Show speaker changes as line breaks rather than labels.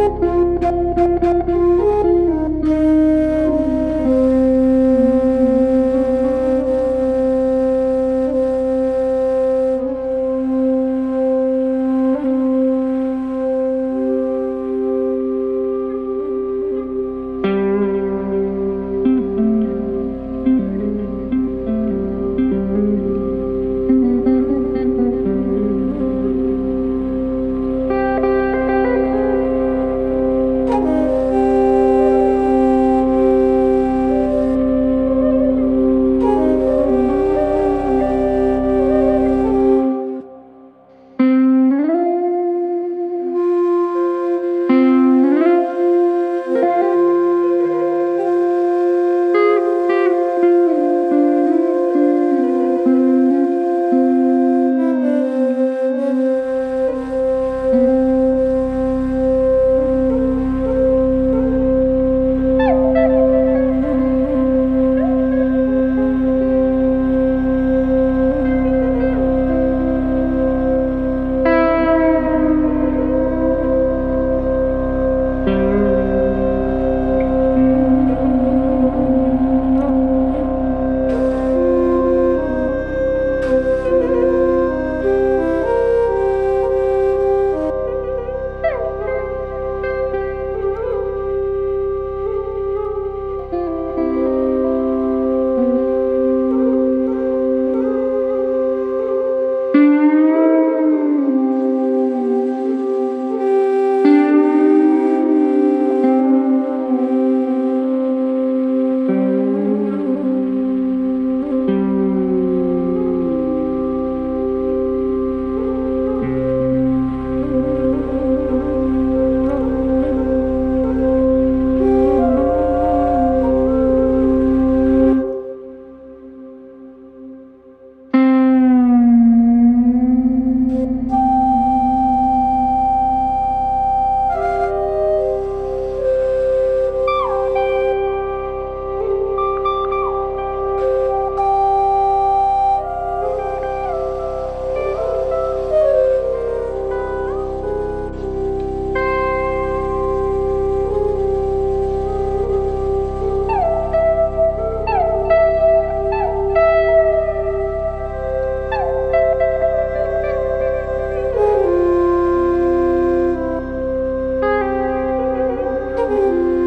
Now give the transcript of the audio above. Thank you. Música